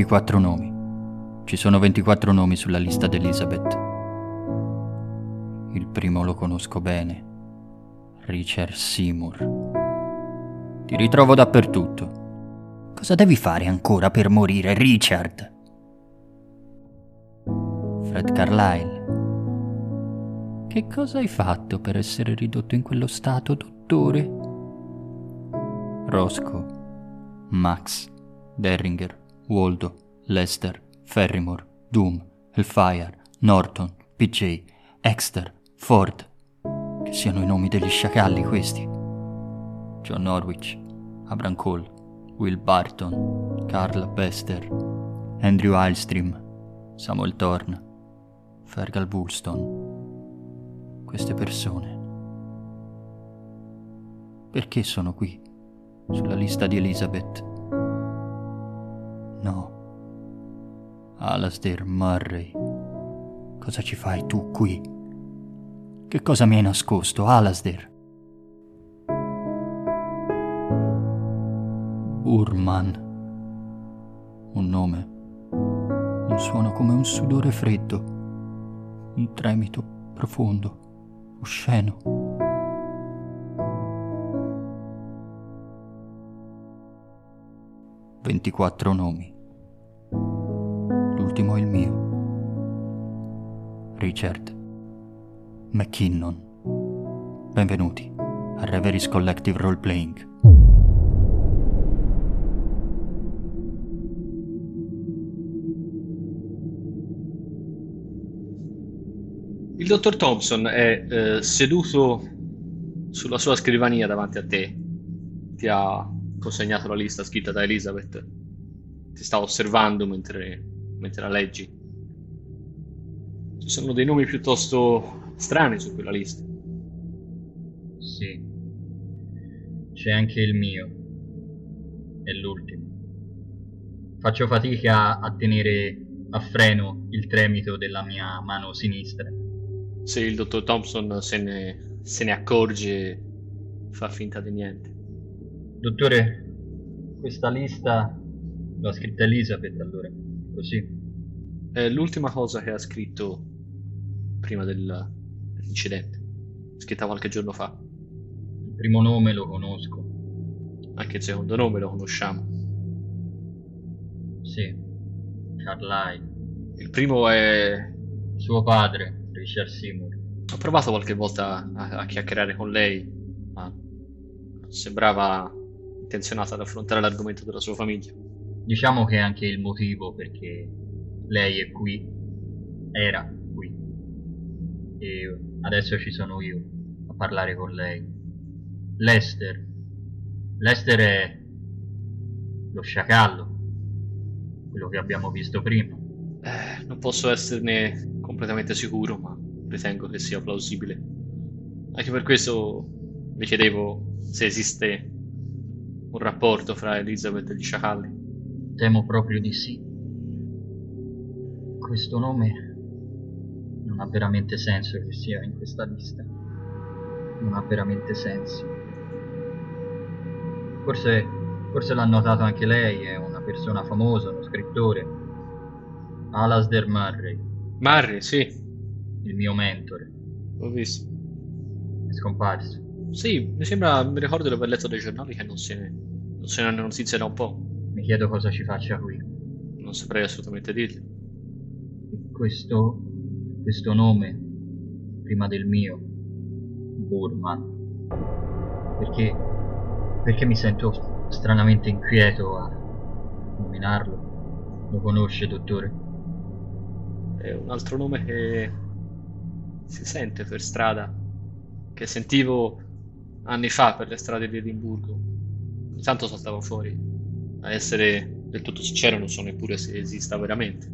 24 nomi. Ci sono 24 nomi sulla lista di Elizabeth. Il primo lo conosco bene. Richard Seymour. Ti ritrovo dappertutto. Cosa devi fare ancora per morire, Richard? Fred Carlyle. Che cosa hai fatto per essere ridotto in quello stato, dottore? Roscoe, Max, Derringer, Waldo, Lester, Ferrymore, Doom, Hellfire, Norton, PJ, Exter, Ford. Che siano i nomi degli sciacalli questi. John Norwich, Abram Cole, Will Barton, Carl Bester, Andrew Eilstream, Samuel Thorne, Fergal Woolston. Queste persone. Perché sono qui, sulla lista di Elizabeth? No. Alasdair Murray. Cosa ci fai tu qui? Che cosa mi hai nascosto, Alasdair? Burman. Un nome. Un suono come un sudore freddo un tremito profondo, osceno. Ventiquattro nomi. L'ultimo è il mio. Richard McKinnon. Benvenuti a Reveries Collective Role Playing. Il dottor Thompson è eh, seduto sulla sua scrivania davanti a te. Ti ha consegnato la lista scritta da Elizabeth. Ti sta osservando mentre, mentre la leggi. Ci sono dei nomi piuttosto strani su quella lista. Sì. C'è anche il mio. È l'ultimo. Faccio fatica a tenere a freno il tremito della mia mano sinistra se il dottor Thompson se ne, se ne accorge fa finta di niente. Dottore, questa lista l'ha scritta Elizabeth allora, così? È l'ultima cosa che ha scritto prima del, dell'incidente, scritta qualche giorno fa. Il primo nome lo conosco. Anche il secondo nome lo conosciamo. Sì, Carlyle. Il primo è... Suo padre, Richard Seymour. Ho provato qualche volta a, a chiacchierare con lei, ma sembrava intenzionata ad affrontare l'argomento della sua famiglia. Diciamo che è anche il motivo perché lei è qui, era qui, e adesso ci sono io a parlare con lei. Lester. Lester è lo sciacallo, quello che abbiamo visto prima. Eh, non posso esserne completamente sicuro, ma ritengo che sia plausibile. Anche per questo mi chiedevo se esiste un rapporto fra Elizabeth e gli sciacalli. Temo proprio di sì. Questo nome non ha veramente senso che sia in questa lista. Non ha veramente senso. Forse, forse l'ha notato anche lei, è una persona famosa, uno scrittore. Alasdair Murray. Murray, sì. Il mio mentore. L'ho visto. È scomparso. Sì, mi sembra, mi ricordo di aver letto dai giornali che non se ne, non se ne hanno notizie da un po'. Mi chiedo cosa ci faccia qui. Non saprei assolutamente dirgli. Questo, questo nome, prima del mio, Burman. Perché, perché mi sento stranamente inquieto a nominarlo. Lo conosce, dottore? è un altro nome che si sente per strada, che sentivo anni fa per le strade di Edimburgo. Ogni tanto saltava fuori. A essere del tutto sincero, non so neppure se esista veramente.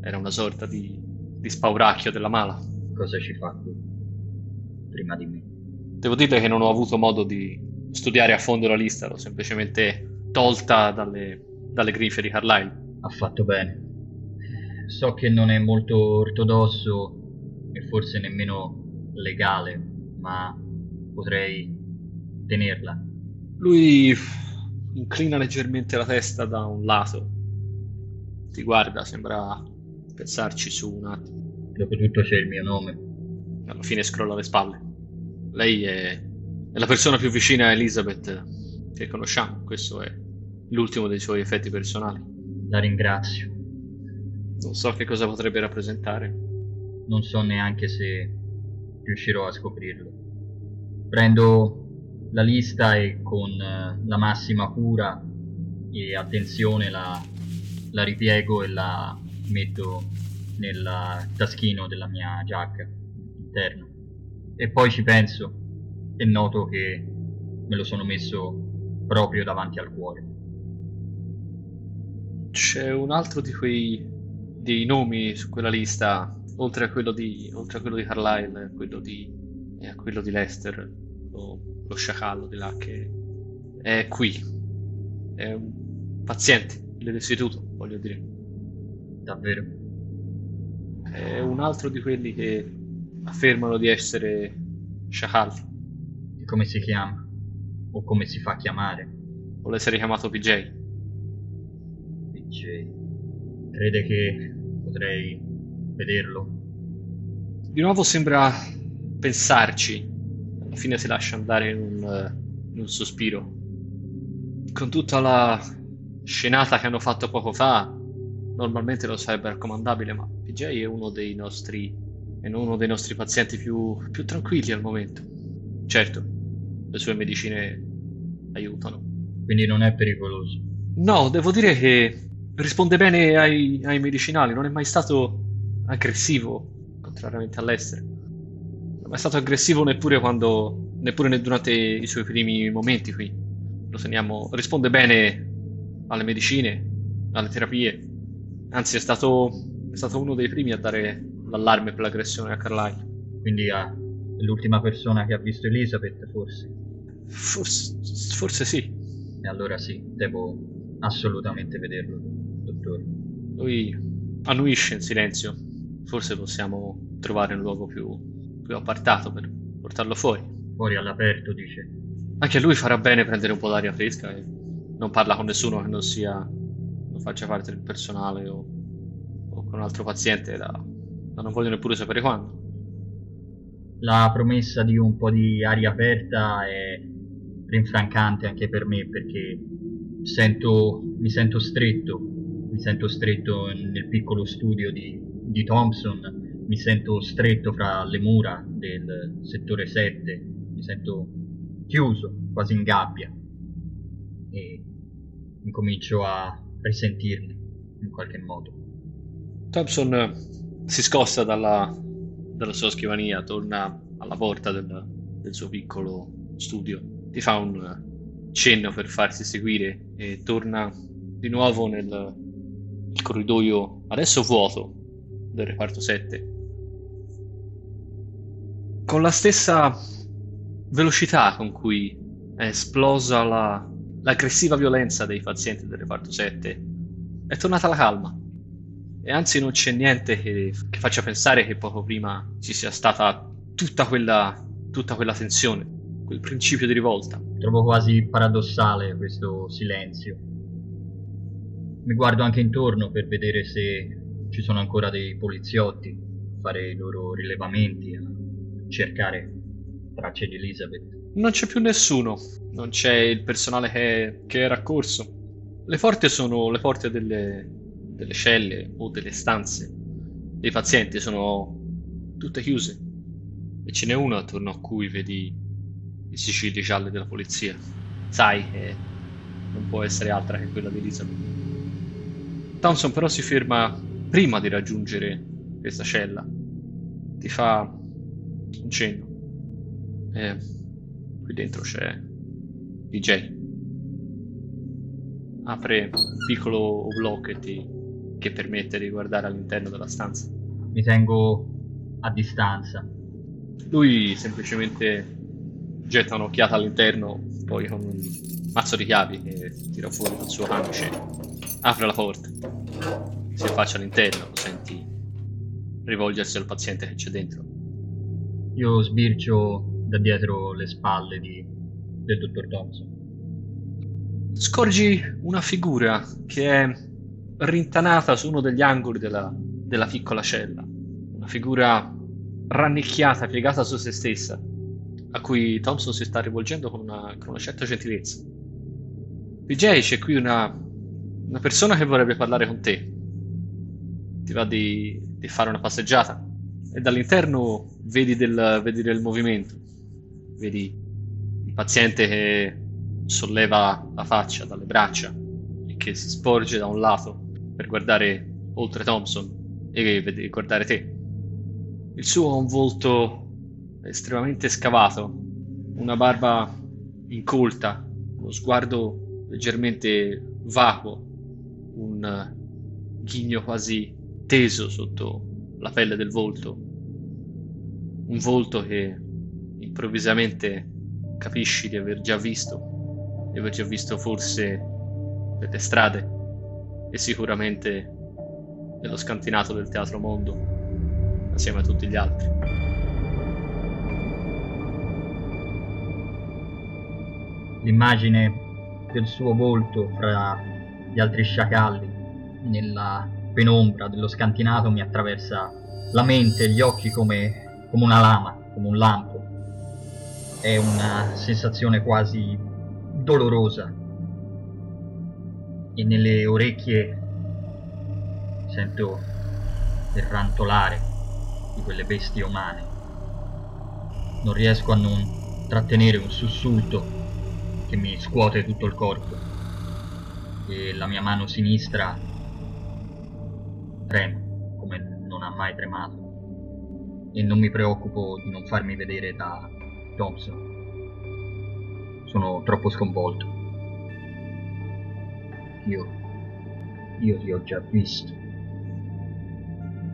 Era una sorta di, di spauracchio della mala. Cosa ci fa qui? Prima di me. Devo dire che non ho avuto modo di studiare a fondo la lista, l'ho semplicemente tolta dalle, dalle grinfie di Carlyle. Ha fatto bene so che non è molto ortodosso e forse nemmeno legale, ma potrei tenerla. Lui inclina leggermente la testa da un lato, ti guarda, sembra pensarci su un attimo. Dopotutto c'è il mio nome. Alla fine scrolla le spalle. Lei è, è la persona più vicina a Elizabeth che conosciamo. Questo è l'ultimo dei suoi effetti personali. La ringrazio. Non so che cosa potrebbe rappresentare. Non so neanche se riuscirò a scoprirlo. Prendo la lista e con eh, la massima cura e attenzione la, la ripiego e la metto nel taschino della mia giacca interno. E poi ci penso e noto che me lo sono messo proprio davanti al cuore. C'è un altro di quei dei nomi su quella lista, oltre a quello di, oltre a quello di Carlyle, quello di, e a quello di Lester, lo, lo sciacallo di là, che è qui. È un paziente dell'istituto, voglio dire. Davvero? È un altro di quelli che affermano di essere sciacalli. E come si chiama? O come si fa chiamare? Vuole essere chiamato PJ. PJ. Crede che potrei vederlo? Di nuovo sembra pensarci. Alla fine si lascia andare in un, in un sospiro. Con tutta la scenata che hanno fatto poco fa, normalmente lo sarebbe raccomandabile, ma PJ è uno dei nostri, è uno dei nostri pazienti più, più tranquilli al momento. Certo, le sue medicine aiutano. Quindi non è pericoloso. No, devo dire che risponde bene ai, ai medicinali, non è mai stato aggressivo, contrariamente all'estero. Non è stato aggressivo neppure quando, neppure durante i suoi primi momenti qui. Lo teniamo, risponde bene alle medicine, alle terapie. Anzi, è stato, è stato uno dei primi a dare l'allarme per l'aggressione a Carlyle. Quindi ah, è l'ultima persona che ha visto Elizabeth, forse? Forse, forse sì. E allora sì, devo assolutamente vederlo, dottore. Lui annuisce in silenzio. Forse possiamo trovare un luogo più, più appartato per portarlo fuori. Fuori all'aperto, dice. Anche lui farà bene prendere un po' d'aria fresca e non parla con nessuno che non sia non faccia parte del personale o, o con un altro paziente da, da non voglio neppure sapere quando. La promessa di un po' di aria aperta è rinfrancante anche per me perché sento, mi sento stretto, mi sento stretto nel piccolo studio di, di Thompson, mi sento stretto fra le mura del settore 7, mi sento chiuso, quasi in gabbia e incomincio a risentirne in qualche modo. Thompson si scosta dalla, dalla sua scrivania, torna alla porta del, del suo piccolo studio, ti fa un cenno per farsi seguire e torna di nuovo nel, nel corridoio adesso vuoto del reparto 7 con la stessa velocità con cui è esplosa la, l'aggressiva violenza dei pazienti del reparto 7 è tornata la calma e anzi non c'è niente che, che faccia pensare che poco prima ci sia stata tutta quella, tutta quella tensione quel principio di rivolta. Trovo quasi paradossale questo silenzio. Mi guardo anche intorno per vedere se ci sono ancora dei poliziotti, fare i loro rilevamenti, a cercare tracce di Elizabeth. Non c'è più nessuno, non c'è il personale che, che era accorso. Le porte sono le porte delle, delle celle o delle stanze dei pazienti, sono tutte chiuse. E ce n'è una attorno a cui vedi i sigilli gialli della polizia. Sai che non può essere altra che quella di Elizabeth. Thompson però si ferma prima di raggiungere questa cella. Ti fa un cenno. E qui dentro c'è DJ. Apre un piccolo oblò che ti che permette di guardare all'interno della stanza. Mi tengo a distanza. Lui semplicemente getta un'occhiata all'interno, poi con un mazzo di chiavi che tira fuori dal suo camice, apre la porta, si affaccia all'interno, lo senti rivolgersi al paziente che c'è dentro. Io sbircio da dietro le spalle di, del dottor Thompson. Scorgi una figura che è rintanata su uno degli angoli della, della piccola cella. Una figura rannicchiata, piegata su se stessa, a cui Thompson si sta rivolgendo con una, con una certa gentilezza. PJ, c'è qui una, una persona che vorrebbe parlare con te. Ti va di, di fare una passeggiata? E dall'interno vedi del, vedi del movimento. Vedi il paziente che solleva la faccia dalle braccia e che si sporge da un lato per guardare oltre Thompson e guardare te. Il suo ha un volto estremamente scavato, una barba incolta, uno sguardo leggermente vacuo, un ghigno quasi teso sotto la pelle del volto, un volto che improvvisamente capisci di aver già visto, di aver già visto forse per le strade e sicuramente nello scantinato del teatro mondo assieme a tutti gli altri. L'immagine del suo volto fra gli altri sciacalli nella penombra dello scantinato mi attraversa la mente, gli occhi come, come una lama, come un lampo. È una sensazione quasi dolorosa e nelle orecchie sento il rantolare di quelle bestie umane. Non riesco a non trattenere un sussulto che mi scuote tutto il corpo e la mia mano sinistra trema come non ha mai tremato e non mi preoccupo di non farmi vedere da Thompson. Sono troppo sconvolto. Io... io ti ho già visto.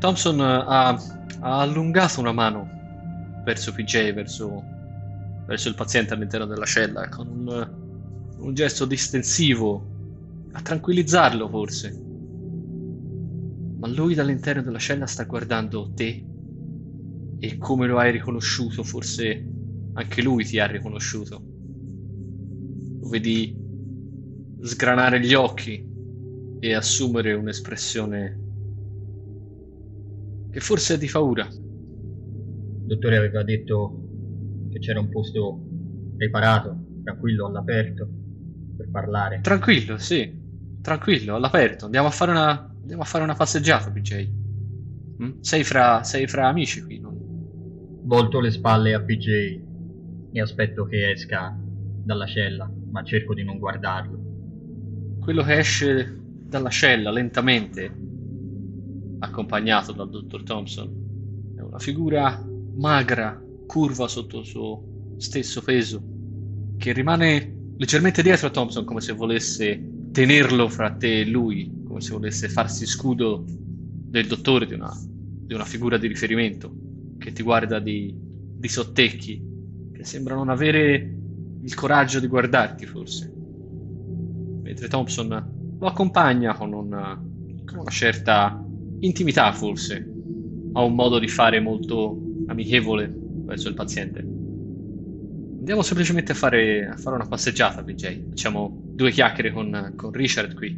Thompson ha, ha allungato una mano verso PJ, verso verso il paziente all'interno della cella con un, un gesto distensivo a tranquillizzarlo forse. Ma lui dall'interno della cella sta guardando te e come lo hai riconosciuto, forse anche lui ti ha riconosciuto. Lo vedi sgranare gli occhi e assumere un'espressione che forse è di paura. Il dottore aveva detto che c'era un posto preparato, tranquillo, all'aperto, per parlare. Tranquillo, sì. Tranquillo, all'aperto. Andiamo a fare una, andiamo a fare una passeggiata, PJ. Mm? Sei, fra, sei fra amici qui, non... Volto le spalle a PJ e aspetto che esca dalla cella, ma cerco di non guardarlo. Quello che esce dalla cella lentamente, accompagnato dal dottor Thompson, è una figura magra, curva sotto il suo stesso peso, che rimane leggermente dietro a Thompson come se volesse tenerlo fra te e lui, come se volesse farsi scudo del dottore, di una, di una figura di riferimento, che ti guarda di, di sottecchi, che sembra non avere il coraggio di guardarti forse. Mentre Thompson lo accompagna con una, con una certa intimità forse, ha un modo di fare molto amichevole verso il paziente. Andiamo semplicemente a fare, a fare una passeggiata, BJ. Facciamo due chiacchiere con, con, Richard qui,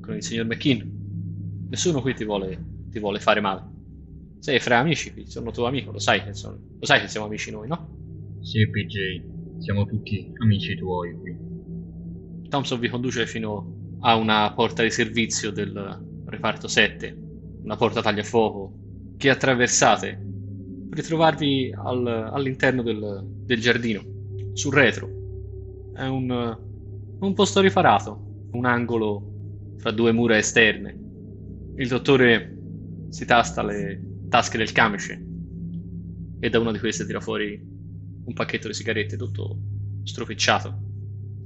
con il signor McKean. Nessuno qui ti vuole, ti vuole fare male. Sei fra amici sono tuo amico, lo sai, che sono, lo sai che siamo amici noi, no? Sì, PJ, siamo tutti amici tuoi qui. Thompson vi conduce fino a una porta di servizio del reparto 7, una porta tagliafuoco che attraversate ritrovarvi al, all'interno del, del, giardino, sul retro. È un, un posto riparato, un angolo fra due mura esterne. Il dottore si tasta le tasche del camice e da una di queste tira fuori un pacchetto di sigarette tutto stropicciato.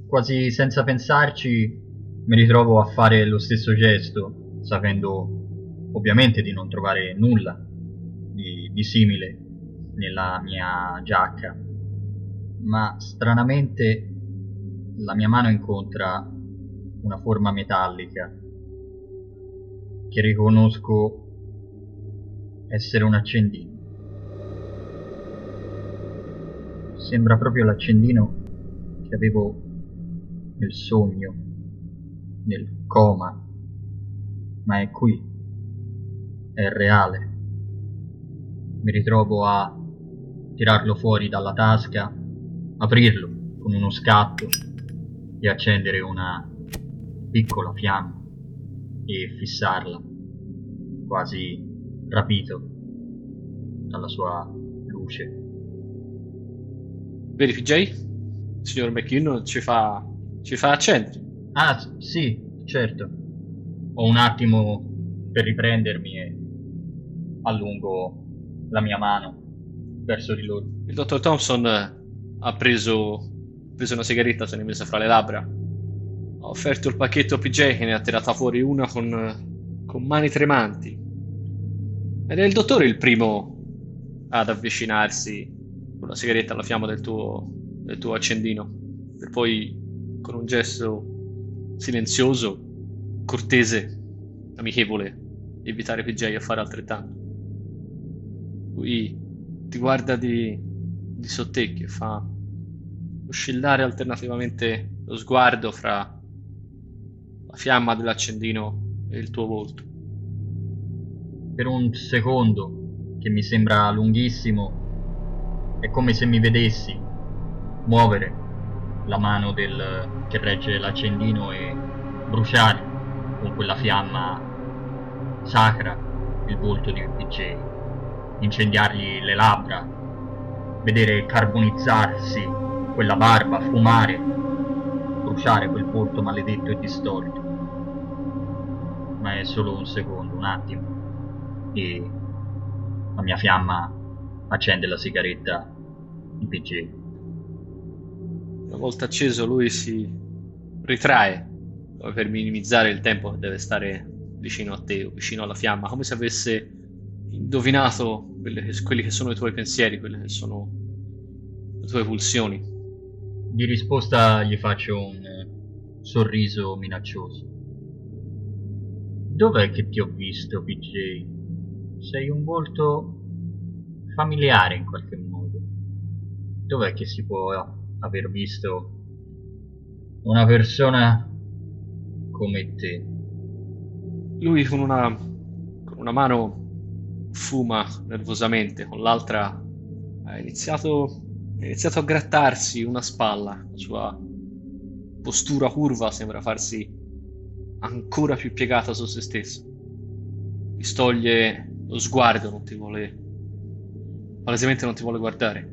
Quasi senza pensarci mi ritrovo a fare lo stesso gesto, sapendo ovviamente di non trovare nulla di, di simile nella mia giacca, ma stranamente la mia mano incontra una forma metallica che riconosco essere un accendino. Sembra proprio l'accendino che avevo nel sogno, nel coma, ma è qui. È reale. Mi ritrovo a tirarlo fuori dalla tasca, aprirlo con uno scatto e accendere una piccola fiamma e fissarla, quasi rapito dalla sua luce. Vedi PJ? Il signor McKinnon ci fa, ci fa accendere. Ah, sì, certo. Ho un attimo per riprendermi e allungo la mia mano verso di loro. Il dottor Thompson eh, ha preso, preso una sigaretta, se ne è messa fra le labbra. Ha offerto il pacchetto a PJ che ne ha tirata fuori una con, eh, con mani tremanti. Ed è il dottore il primo ad avvicinarsi con la sigaretta alla fiamma del tuo, del tuo accendino, per poi con un gesto silenzioso, cortese, amichevole, invitare PJ a fare altrettanto. Lui ti guarda di, di sottecchio e fa oscillare alternativamente lo sguardo fra la fiamma dell'accendino e il tuo volto. Per un secondo, che mi sembra lunghissimo, è come se mi vedessi muovere la mano del, che regge l'accendino e bruciare con quella fiamma sacra il volto di PJ, incendiargli le labbra, vedere carbonizzarsi quella barba, fumare, bruciare quel volto maledetto e distorto. Ma è solo un secondo, un attimo, e la mia fiamma accende la sigaretta di PJ. Una volta acceso lui si ritrae per minimizzare il tempo che deve stare vicino a te o vicino alla fiamma, come se avesse indovinato che- quelli che sono i tuoi pensieri, quelle che sono le tue pulsioni. Di risposta gli faccio un sorriso minaccioso. Dov'è che ti ho visto, PJ? Sei un volto familiare in qualche modo. Dov'è che si può aver visto una persona come te? Lui con una, con una mano fuma nervosamente, con l'altra ha iniziato, ha iniziato a grattarsi una spalla. La sua postura curva sembra farsi ancora più piegata su se stesso. Ti stoglie lo sguardo, non ti vuole. palesemente non ti vuole guardare.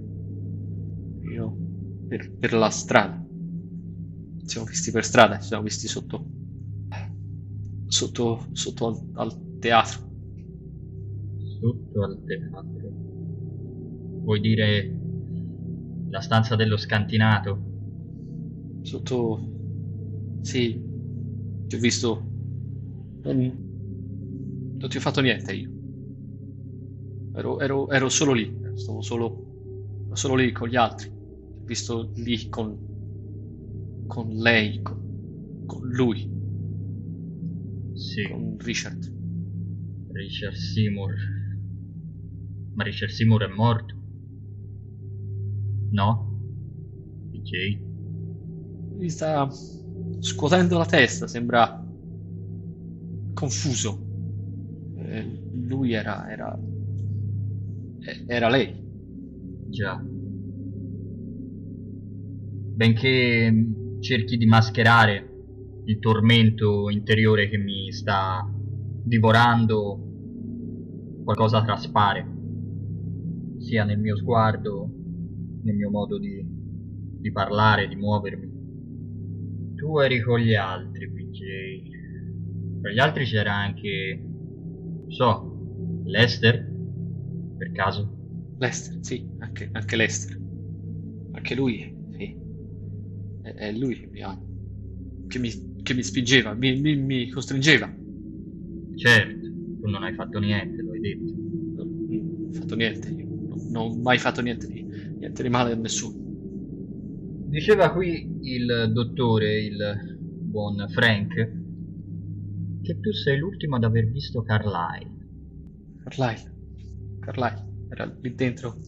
Io per, per la strada. Ci siamo visti per strada, ci siamo visti sotto sotto, sotto al, al teatro. Sotto al teatro. Vuoi dire la stanza dello scantinato? Sotto... Sì, ti ho visto... Non, non ti ho fatto niente io. Ero, ero, ero solo lì, stavo solo, solo lì con gli altri. Visto lì con, con lei, con, con lui, Sì, con Richard. Richard Seymour. Ma Richard Seymour è morto? No? PJ? Lui sta scuotendo la testa, sembra confuso. Eh, lui era, era, era lei. Già. Benché mm, cerchi di mascherare il tormento interiore che mi sta divorando, qualcosa traspare, sia nel mio sguardo, nel mio modo di, di parlare, di muovermi. Tu eri con gli altri, PJ. Tra gli altri c'era anche, so, Lester, per caso? Lester, sì, anche, anche Lester. Anche lui, sì. È, è lui che mi, ha- che mi, che mi spingeva, mi, mi- mi costringeva. Certo, tu non hai fatto niente, lo hai detto. Non, non ho fatto niente, io non, non ho mai fatto niente di, niente di male a nessuno. Diceva qui il dottore, il buon Frank, che tu sei l'ultimo ad aver visto Carlyle. Carlyle, Carlyle era lì dentro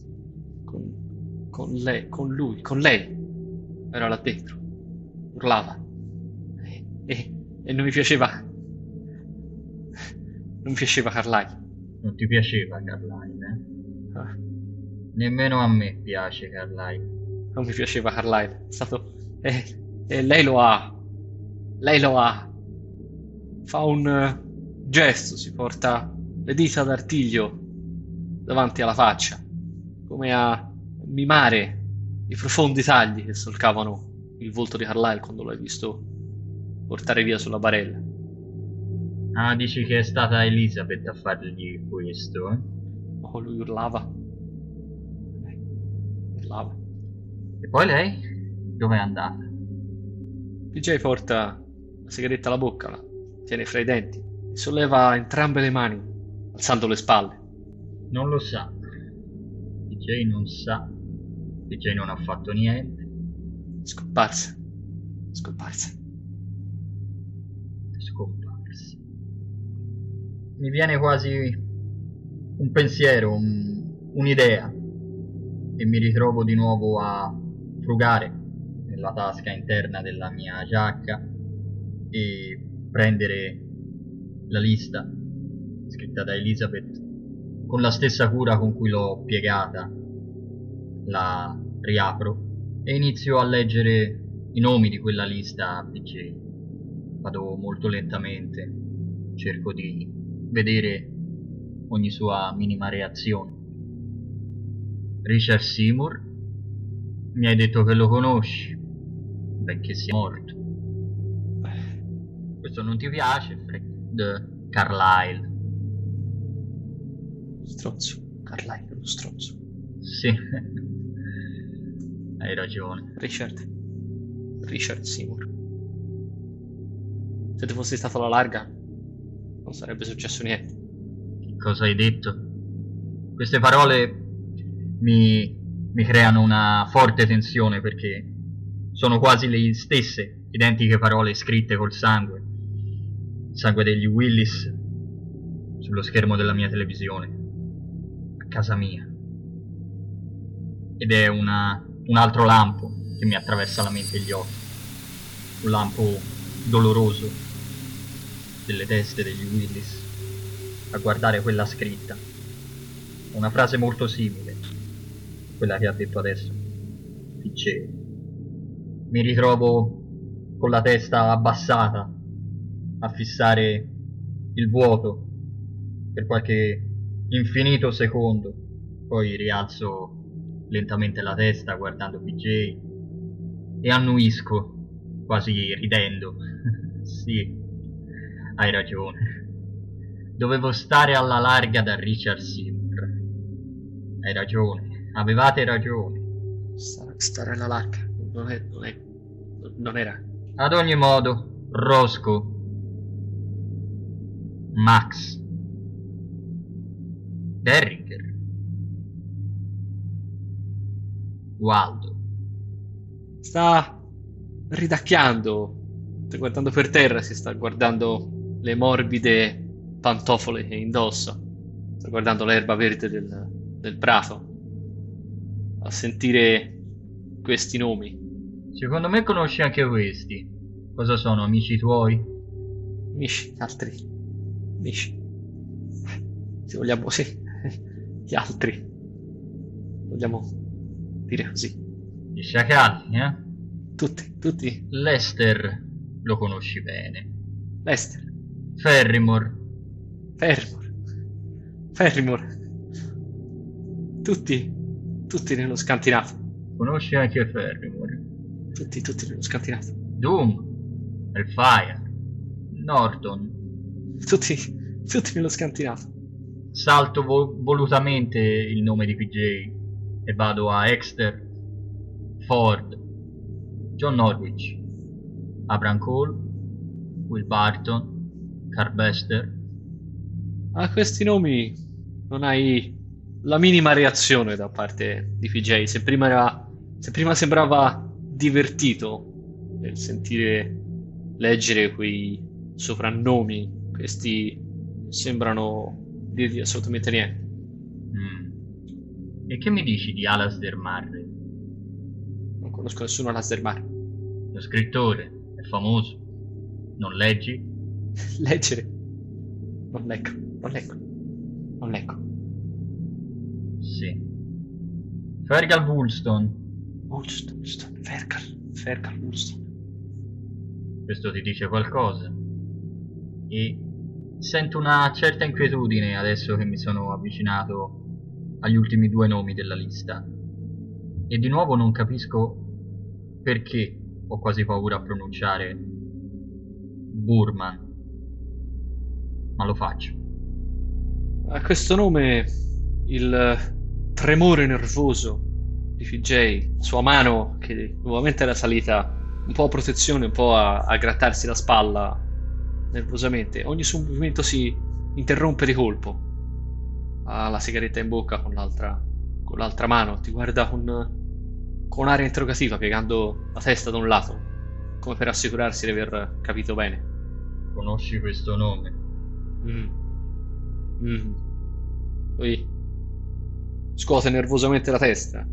con, con lei, con lui, con lei. Era là dentro, urlava. E, e- e non mi piaceva. Non mi piaceva Carlyle. Non ti piaceva Carlyle, eh? Ah, Nemmeno a me piace Carlyle. non mi piaceva Carlyle. È stato... E e lei lo ha. Lei lo ha. Fa un eh, gesto, si porta le dita d'artiglio davanti alla faccia, come a mimare i profondi tagli che solcavano il volto di Carlyle quando l'hai visto portare via sulla barella. Ah, dici che è stata Elizabeth a fargli questo, eh? Oh, lui urlava. Eh, Urlava. E poi lei? Dove è andata? PJ porta la sigaretta alla bocca, la tiene fra i denti e solleva entrambe le mani, alzando le spalle. Non lo sa. DJ non sa. DJ non ha fatto niente. Scomparsa. Scomparsa. Scomparsa. Mi viene quasi un pensiero, un- un'idea. E mi ritrovo di nuovo a frugare nella tasca interna della mia giacca e prendere la lista scritta da Elizabeth con la stessa cura con cui l'ho piegata. La riapro e inizio a leggere i nomi di quella lista PJ. Vado molto lentamente, cerco di vedere ogni sua minima reazione. Richard Seymour, mi hai detto che lo conosci, benché sia morto. Questo non ti piace, Fred Carlyle? Stronzo. Carlyle, lo stronzo. Sì, hai ragione. Richard. Richard Seymour. Se tu fossi stato alla larga, non sarebbe successo niente. Che cosa hai detto? Queste parole mi, mi creano una forte tensione perché sono quasi le stesse identiche parole scritte col sangue. Il sangue degli Willis sullo schermo della mia televisione. A casa mia. Ed è una, un altro lampo che mi attraversa la mente e gli occhi. Un lampo doloroso delle teste degli Willis a guardare quella scritta. Una frase molto simile, quella che ha detto adesso. Dice, mi ritrovo con la testa abbassata a fissare il vuoto per qualche infinito secondo, poi rialzo lentamente la testa guardando PJ e annuisco, quasi ridendo. sì, hai ragione. Dovevo stare alla larga da Richard Seymour. Hai ragione, avevate ragione. Stare, stare alla larga. Non è, non è. Non era. Ad ogni modo, Roscoe, Max, Derringer, Waldo. Sta ridacchiando. Sta guardando per terra, si sta guardando le morbide pantofole che indossa. Sta guardando l'erba verde del, del prato. A sentire questi nomi. Secondo me conosci anche questi. Cosa sono, amici tuoi? Amici, altri. Amici. Se vogliamo, sì. Gli altri. Vogliamo dire così. Gli sciacalli, eh? Tutti, tutti. Lester lo conosci bene. Lester. Ferrimore, Ferrimore. Ferrimore. Tutti. Tutti nello scantinato. conosci anche Ferrimore. Tutti, tutti nello scantinato. Doom, Hellfire, Norton. Tutti, tutti nello scantinato. Salto vo- volutamente il nome di PJ e vado a Exter, Ford, John Norwich, Abraham Cole, Will Barton, Carbester. A questi nomi non hai la minima reazione da parte di PJ. Se prima, era, se prima sembrava divertito nel sentire leggere quei soprannomi, questi sembrano dirgli assolutamente niente. Mm. E che mi dici di Alasdair Marley? Non conosco nessuno all'Asdermar. Lo scrittore è famoso. Non leggi? Leggere. Non leggo, non leggo, non leggo. Sì. Fergal. Woolstone, Woolstone, Fergal, Fergal, Woolstone. Questo ti dice qualcosa? E sento una certa inquietudine adesso che mi sono avvicinato agli ultimi due nomi della lista. E di nuovo non capisco perché ho quasi paura a pronunciare Burman. Ma lo faccio. A questo nome il tremore nervoso di FJ, sua mano che nuovamente era salita un po' a protezione, un po' a, a grattarsi la spalla nervosamente. Ogni suo movimento si interrompe di colpo. Ha la sigaretta in bocca con l'altra, con l'altra mano, ti guarda con, con aria interrogativa, piegando la testa da un lato, come per assicurarsi di aver capito bene. Conosci questo nome? Mm. Mm. Poi scuote nervosamente la testa,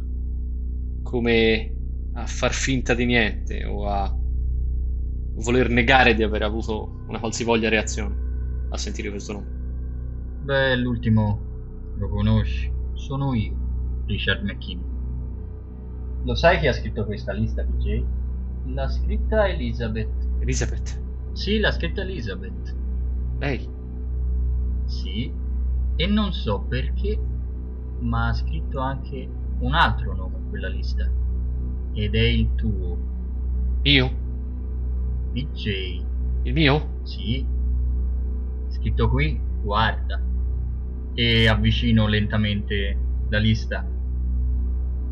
come a far finta di niente o a voler negare di aver avuto una qualsivoglia reazione a sentire questo nome. Beh, l'ultimo lo conosci. Sono io, Richard McKinney. Lo sai chi ha scritto questa lista, PJ? L'ha scritta Elizabeth. Elizabeth, Sì, l'ha scritta Elizabeth. lei, Sì. E non so perché, ma ha scritto anche un altro nome in quella lista. Ed è il tuo, io, PJ. il mio? Sì. Scritto qui, guarda. E avvicino lentamente la lista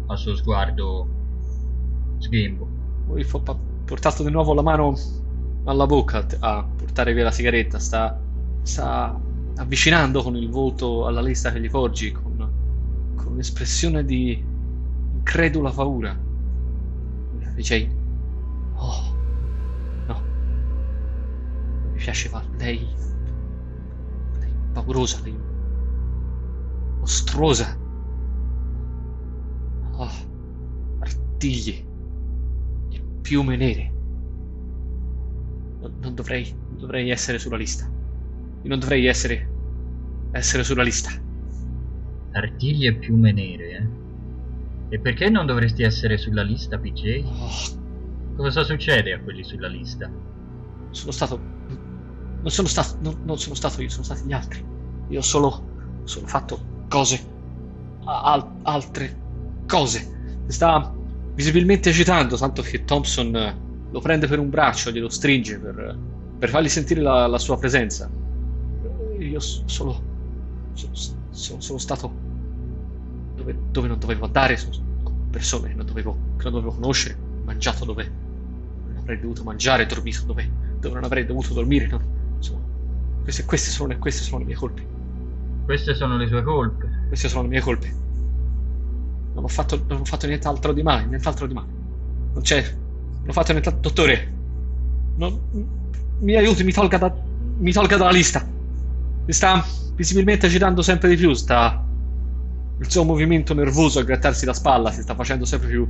al suo sguardo sghembo. Poi ha portato di nuovo la mano alla bocca a portare via la sigaretta, sta, sta avvicinando con il volto alla lista che gli porgi, con, con un'espressione di incredula paura. Dice, oh, non mi piace fa- lei, lei paurosa, lei mostruosa. Oh, artigli e piume nere. Non, non dovrei, non dovrei essere sulla lista. Io non dovrei essere, essere sulla lista. Artigli e piume nere, eh? E perché non dovresti essere sulla lista, PJ? Oh, Cosa succede a quelli sulla lista? sono stato. Non sono stato. Non, non sono stato io, sono stati gli altri. Io ho solo. Solo fatto cose. al- altre cose. Si sta visibilmente agitando, tanto che Thompson lo prende per un braccio, glielo stringe per, per fargli sentire la, la sua presenza. Io solo. Sono, sono- stato. Dove, dove non dovevo andare, sono persone che non dovevo, che non dovevo conoscere, mangiato dove non avrei dovuto mangiare, dormito dove, dove non avrei dovuto dormire. no? Insomma, queste, queste sono, queste sono le mie colpe. Queste sono le sue colpe. Queste sono le mie colpe. Non ho fatto, non ho fatto nient'altro di male, nient'altro di male. Non c'è. Non ho fatto nient'altro. Dottore, non, mi aiuti, mi tolga, da, mi tolga dalla lista. Mi sta visibilmente agitando sempre di più. Sta. Il suo movimento nervoso a grattarsi la spalla si sta facendo sempre più.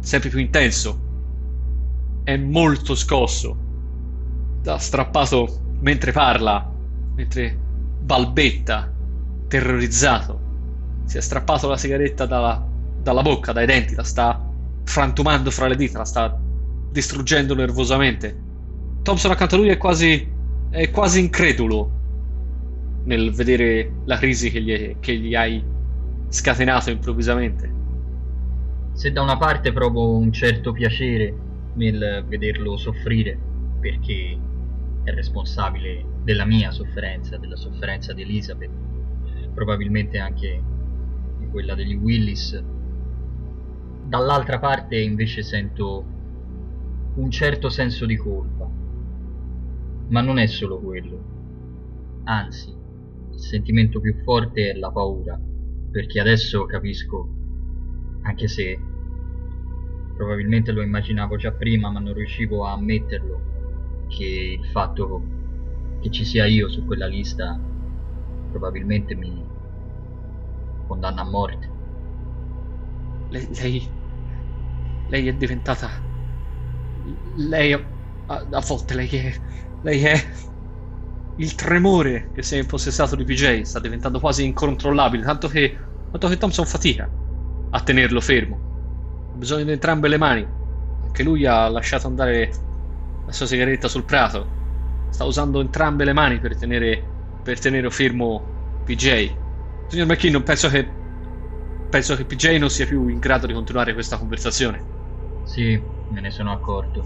sempre più intenso. È molto scosso. Sta strappato mentre parla, mentre balbetta, terrorizzato. Si è strappato la sigaretta dalla, dalla bocca, dai denti, la sta frantumando fra le dita, la sta distruggendo nervosamente. Thompson accanto a lui è quasi, è quasi incredulo nel vedere la crisi che gli, che gli hai scatenato improvvisamente. Se da una parte provo un certo piacere nel vederlo soffrire, perché è responsabile della mia sofferenza, della sofferenza di Elizabeth, probabilmente anche di quella degli Willis, dall'altra parte invece sento un certo senso di colpa. Ma non è solo quello. Anzi, il sentimento più forte è la paura, perché adesso capisco, anche se probabilmente lo immaginavo già prima, ma non riuscivo a ammetterlo, che il fatto che ci sia io su quella lista probabilmente mi condanna a morte. Lei, lei, lei è diventata. Lei a, a volte lei è. Lei è. il tremore che si è impossessato di PJ sta diventando quasi incontrollabile, tanto che, tanto che Thompson fatica a tenerlo fermo. Ha bisogno di entrambe le mani. Anche lui ha lasciato andare la sua sigaretta sul prato. Sta usando entrambe le mani per tenere, per tenere fermo PJ. Signor McKinnon, penso che, penso che PJ non sia più in grado di continuare questa conversazione. Sì, me ne sono accorto.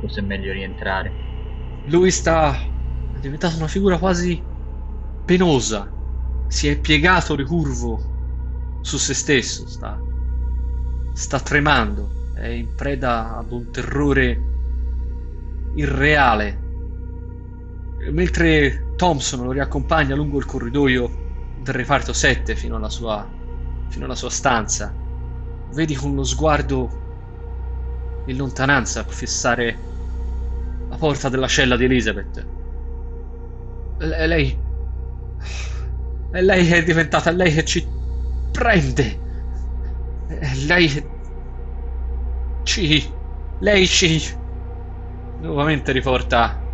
Forse è meglio rientrare. Lui sta. è diventato una figura quasi penosa. Si è piegato ricurvo su se stesso. Sta. sta tremando. È in preda ad un terrore irreale. Mentre Thompson lo riaccompagna lungo il corridoio del reparto 7 fino alla sua, fino alla sua stanza, vedi con lo sguardo in lontananza fissare la porta della cella di Elizabeth. E lei. E lei è diventata lei che ci prende. E lei. Ci. Lei ci. Nuovamente riporta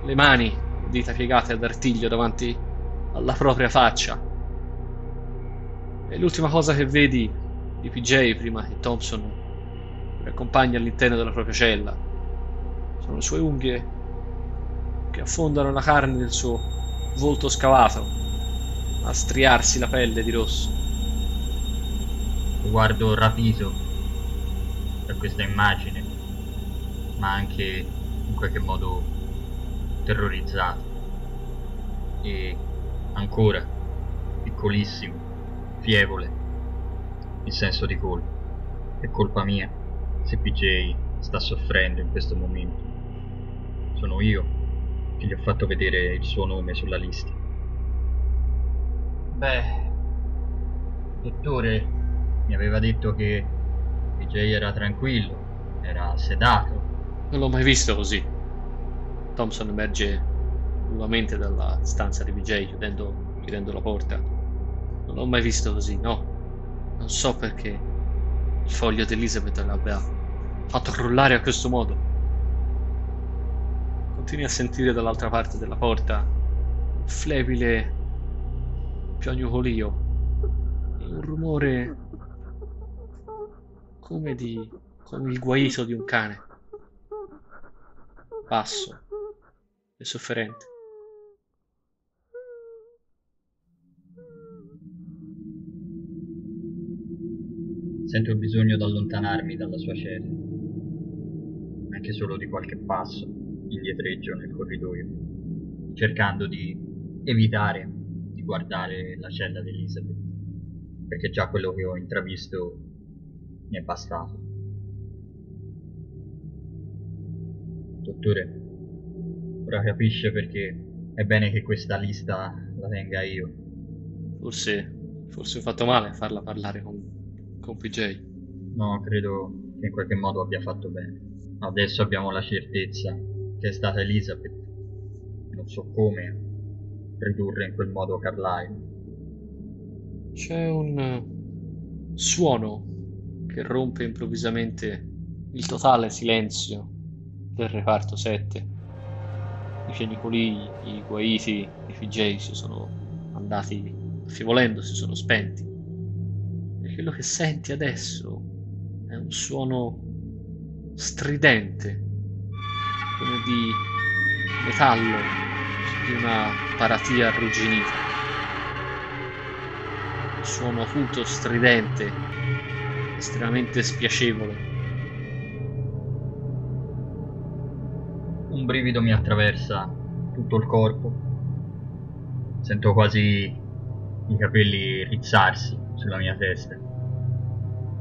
le mani, dita piegate ad artiglio davanti alla propria faccia. E l'ultima cosa che vedi di PJ prima che Thompson lo accompagni all'interno della propria cella sono le sue unghie che affondano la carne del suo volto scavato a striarsi la pelle di rosso. Guardo rapito per questa immagine, ma anche in qualche modo terrorizzato. E ancora, piccolissimo, fievole, il senso di colpa. È colpa mia se PJ sta soffrendo in questo momento. Sono io che gli ho fatto vedere il suo nome sulla lista. Beh, dottore mi aveva detto che PJ era tranquillo, era sedato. Non l'ho mai visto così. Thompson emerge nuovamente dalla stanza di PJ chiudendo, chiudendo la porta. Non l'ho mai visto così, no. Non so perché il foglio di Elizabeth l'abbia fatto crollare a questo modo. Continui a sentire dall'altra parte della porta un flebile piagnucolio e un rumore come di come il guaito di un cane basso e sofferente Sento il bisogno di allontanarmi dalla sua cella, anche solo di qualche passo indietreggio nel corridoio, cercando di evitare di guardare la cella di Elizabeth, perché già quello che ho intravisto mi è bastato. Dottore, ora capisce perché è bene che questa lista la tenga io. forse forse ho fatto male a farla parlare con con PJ. No, credo che in qualche modo abbia fatto bene. Adesso abbiamo la certezza che è stata Elizabeth. Non so come ridurre in quel modo Carlyle. C'è un eh, suono che rompe improvvisamente il totale silenzio del reparto 7. I fianicoli, i guaiti i PJ si sono andati affievolendo, si sono spenti quello che senti adesso è un suono stridente, come di metallo di una paratia arrugginita. Un suono acuto, stridente, estremamente spiacevole. Un brivido mi attraversa tutto il corpo. Sento quasi i capelli rizzarsi sulla mia testa.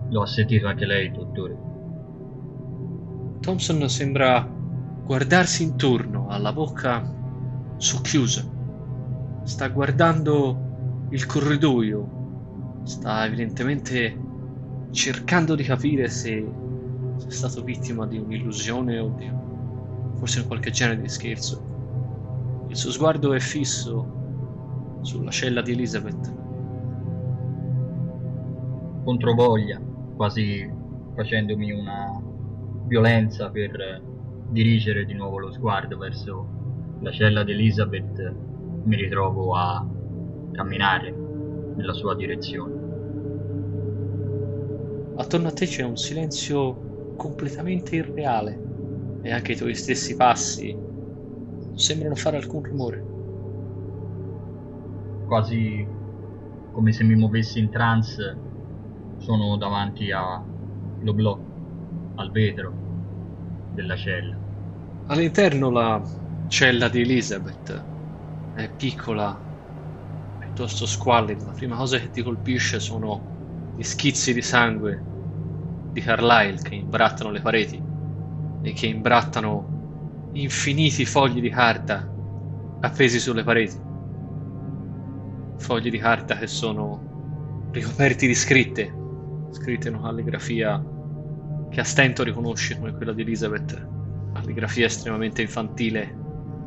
Lo ha sentito anche lei, dottore. Thompson sembra guardarsi intorno, ha la bocca socchiusa. Sta guardando il corridoio. Sta evidentemente cercando di capire se è stato vittima di un'illusione o di forse in qualche genere di scherzo. Il suo sguardo è fisso sulla cella di Elizabeth. Controvoglia quasi facendomi una violenza per dirigere di nuovo lo sguardo verso la cella di Elizabeth mi ritrovo a camminare nella sua direzione. Attorno a te c'è un silenzio completamente irreale e anche i tuoi stessi passi non sembrano fare alcun rumore. Quasi come se mi muovessi in trance, sono davanti allo blocco, al vetro della cella. All'interno la cella di Elizabeth è piccola, piuttosto squallida. La prima cosa che ti colpisce sono gli schizzi di sangue di Carlyle che imbrattano le pareti e che imbrattano infiniti fogli di carta appesi sulle pareti. Fogli di carta che sono ricoperti di scritte, scritte in una calligrafia che a stento riconosci come quella di Elizabeth, calligrafia estremamente infantile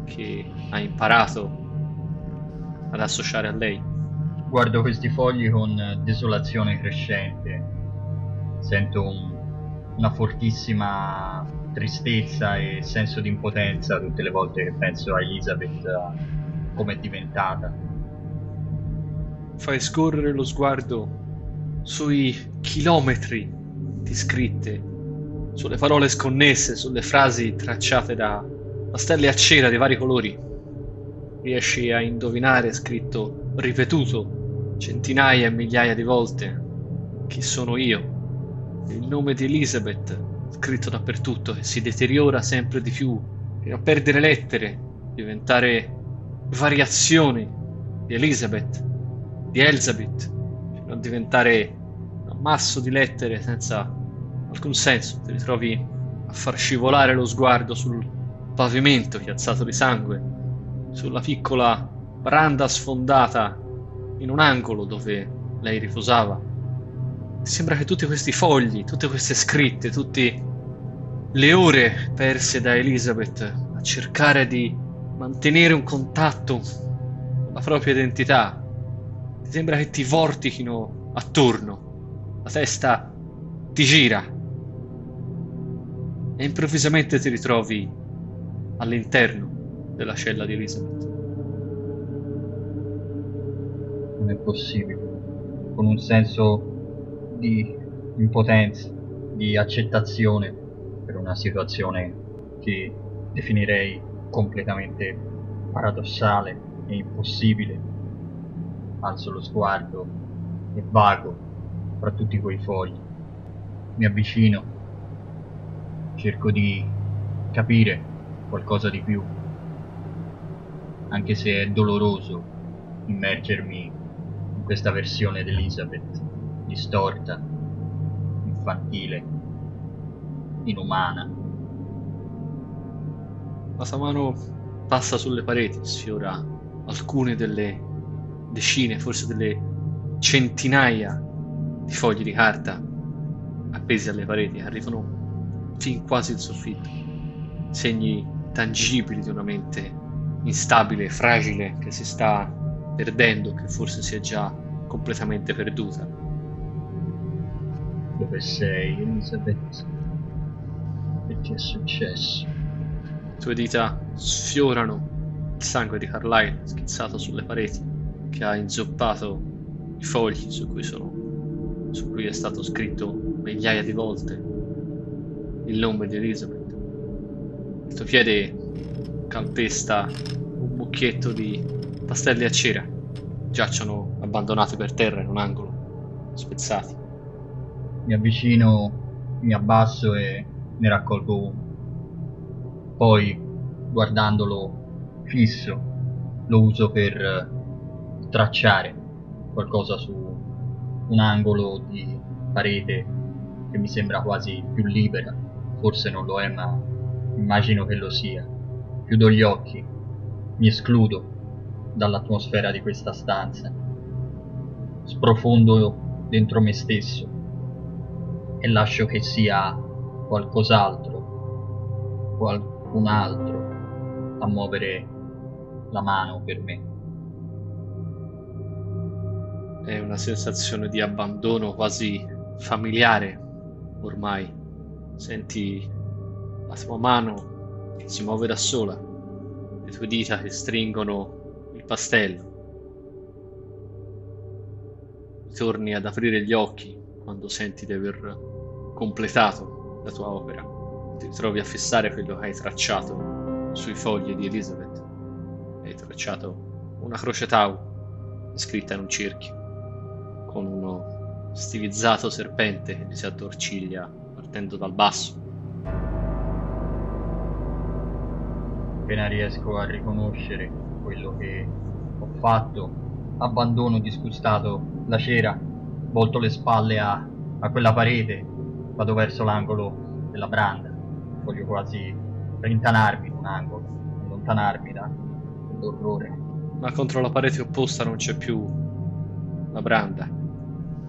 che ha imparato ad associare a lei. Guardo questi fogli con desolazione crescente. Sento un, una fortissima tristezza e senso di impotenza tutte le volte che penso a Elizabeth come è diventata. Fai scorrere lo sguardo sui chilometri di scritte, sulle parole sconnesse, sulle frasi tracciate da stelle a cera di vari colori. Riesci a indovinare scritto ripetuto centinaia e migliaia di volte chi sono io. Il nome di Elizabeth, scritto dappertutto, che si deteriora sempre di più, fino a perdere lettere, diventare variazioni di Elizabeth, di Elizabeth, fino a diventare un ammasso di lettere senza alcun senso. Ti ritrovi a far scivolare lo sguardo sul pavimento chiazzato di sangue, sulla piccola branda sfondata in un angolo dove lei riposava. Sembra che tutti questi fogli, tutte queste scritte, tutte le ore perse da Elizabeth a cercare di mantenere un contatto con la propria identità, ti sembra che ti vortichino attorno, la testa ti gira e improvvisamente ti ritrovi all'interno della cella di Elizabeth. non è possibile, con un senso di impotenza, di accettazione per una situazione che definirei completamente paradossale e impossibile. Alzo lo sguardo e vago fra tutti quei fogli. Mi avvicino, cerco di capire qualcosa di più, anche se è doloroso immergermi questa versione di Elizabeth, distorta, infantile, inumana. La sua mano passa sulle pareti, sfiora alcune delle decine, forse delle centinaia di fogli di carta appesi alle pareti, arrivano fin quasi il soffitto, segni tangibili di una mente instabile, fragile, che si sta perdendo, che forse si è già completamente perduta. Dove sei, Elizabeth? Che ti è successo? Le tue dita sfiorano il sangue di Carlyle schizzato sulle pareti, che ha inzoppato i fogli su cui, sono, su cui è stato scritto migliaia di volte il nome di Elizabeth. Il tuo piede calpesta un mucchietto di pastelli a cera giacciono abbandonati per terra in un angolo, spezzati. Mi avvicino, mi abbasso e ne raccolgo uno. Poi, guardandolo fisso, lo uso per tracciare qualcosa su un angolo di parete che mi sembra quasi più libera. Forse non lo è, ma immagino che lo sia. Chiudo gli occhi, mi escludo dall'atmosfera di questa stanza. Sprofondo dentro me stesso e lascio che sia qualcos'altro, qualcun altro a muovere la mano per me. È una sensazione di abbandono quasi familiare ormai. Senti la tua mano che si muove da sola le tue dita che stringono il pastello. Torni ad aprire gli occhi quando senti di aver completato la tua opera. Ti trovi a fissare quello che hai tracciato sui fogli di Elizabeth. Hai tracciato una croce tau scritta in un cerchio con uno stilizzato serpente che si attorciglia partendo dal basso. Appena riesco a riconoscere quello che ho fatto, abbandono disgustato la cera, volto le spalle a, a quella parete, vado verso l'angolo della branda, voglio quasi rintanarmi in un angolo, allontanarmi da quell'orrore. Ma contro la parete opposta non c'è più la branda.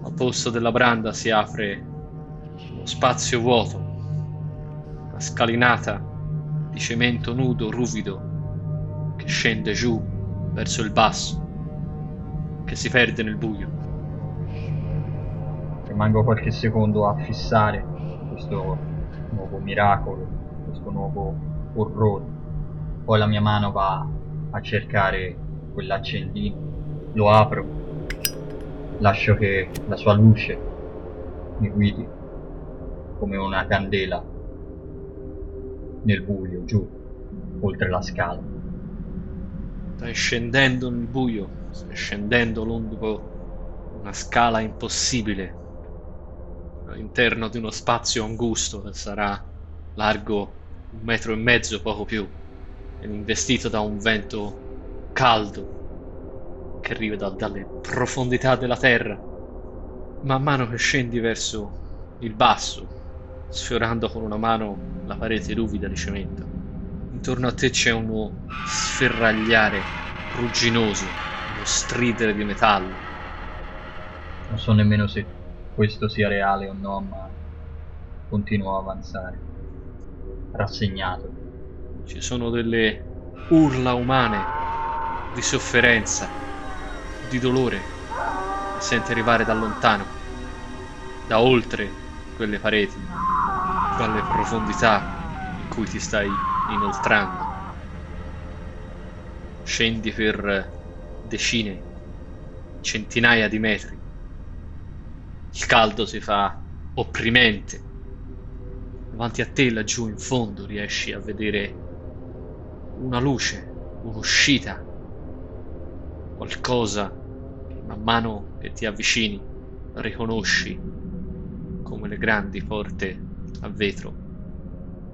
Al posto della branda si apre uno spazio vuoto, una scalinata di cemento nudo, ruvido, che scende giù verso il basso, che si perde nel buio. Rimango qualche secondo a fissare questo nuovo miracolo, questo nuovo orrore. Poi la mia mano va a cercare quell'accendino, lo apro, lascio che la sua luce mi guidi come una candela nel buio, giù, oltre la scala. Stai scendendo nel buio, stai scendendo lungo una scala impossibile all'interno di uno spazio angusto che sarà largo un metro e mezzo, poco più, ed investito da un vento caldo che arriva da, dalle profondità della terra. Man mano che scendi verso il basso, sfiorando con una mano la parete ruvida di cemento. Intorno a te c'è uno sferragliare rugginoso, uno stridere di metallo. Non so nemmeno se questo sia reale o no, ma continuo a avanzare, rassegnato. Ci sono delle urla umane di sofferenza, di dolore, che senti arrivare da lontano, da oltre quelle pareti, dalle profondità in cui ti stai inoltrando. Scendi per decine, centinaia di metri. Il caldo si fa opprimente. Davanti a te, laggiù in fondo, riesci a vedere una luce, un'uscita, qualcosa che man mano che ti avvicini riconosci come le grandi porte a vetro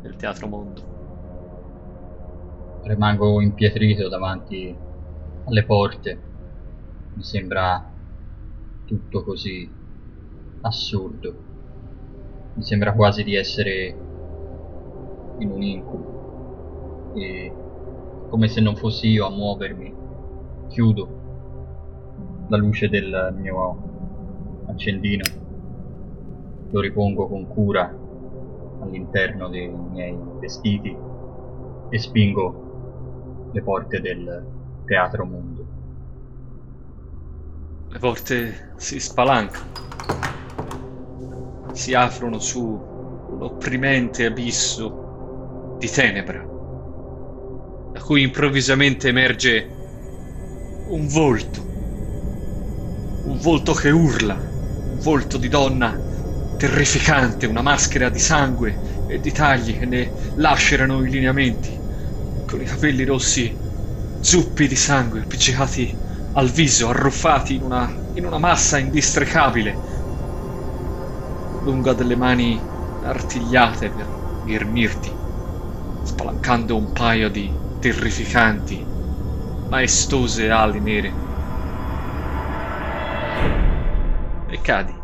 del teatro mondo. Rimango impietrito davanti alle porte. Mi sembra tutto così assurdo. Mi sembra quasi di essere in un incubo. E come se non fossi io a muovermi, chiudo la luce del mio accendino, lo ripongo con cura all'interno dei miei vestiti e spingo le porte del teatro mondo. Le porte si spalancano, si aprono su un opprimente abisso di tenebra, da cui improvvisamente emerge un volto, un volto che urla, un volto di donna terrificante, una maschera di sangue e di tagli che ne lacerano i lineamenti, con i capelli rossi zuppi di sangue appiccicati al viso, arruffati in una, in una massa indistricabile, lunga delle mani artigliate per ghermirti, spalancando un paio di terrificanti, maestose ali nere. E cadi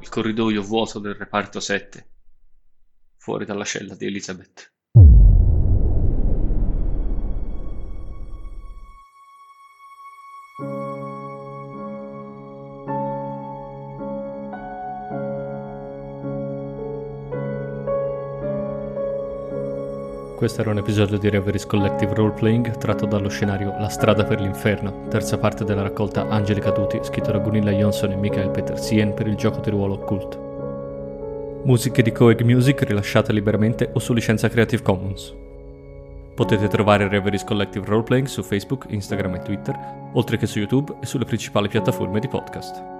il corridoio vuoto del reparto 7, fuori dalla cella di Elizabeth. Questo era un episodio di Reveries Collective Roleplaying tratto dallo scenario La strada per l'inferno, terza parte della raccolta Angeli Caduti, scritto da Gunilla Johnson e Michael Petersien per il gioco di ruolo Occult. Musiche di Coeg Music rilasciate liberamente o su licenza Creative Commons. Potete trovare Reveries Collective Roleplaying su Facebook, Instagram e Twitter, oltre che su YouTube e sulle principali piattaforme di podcast.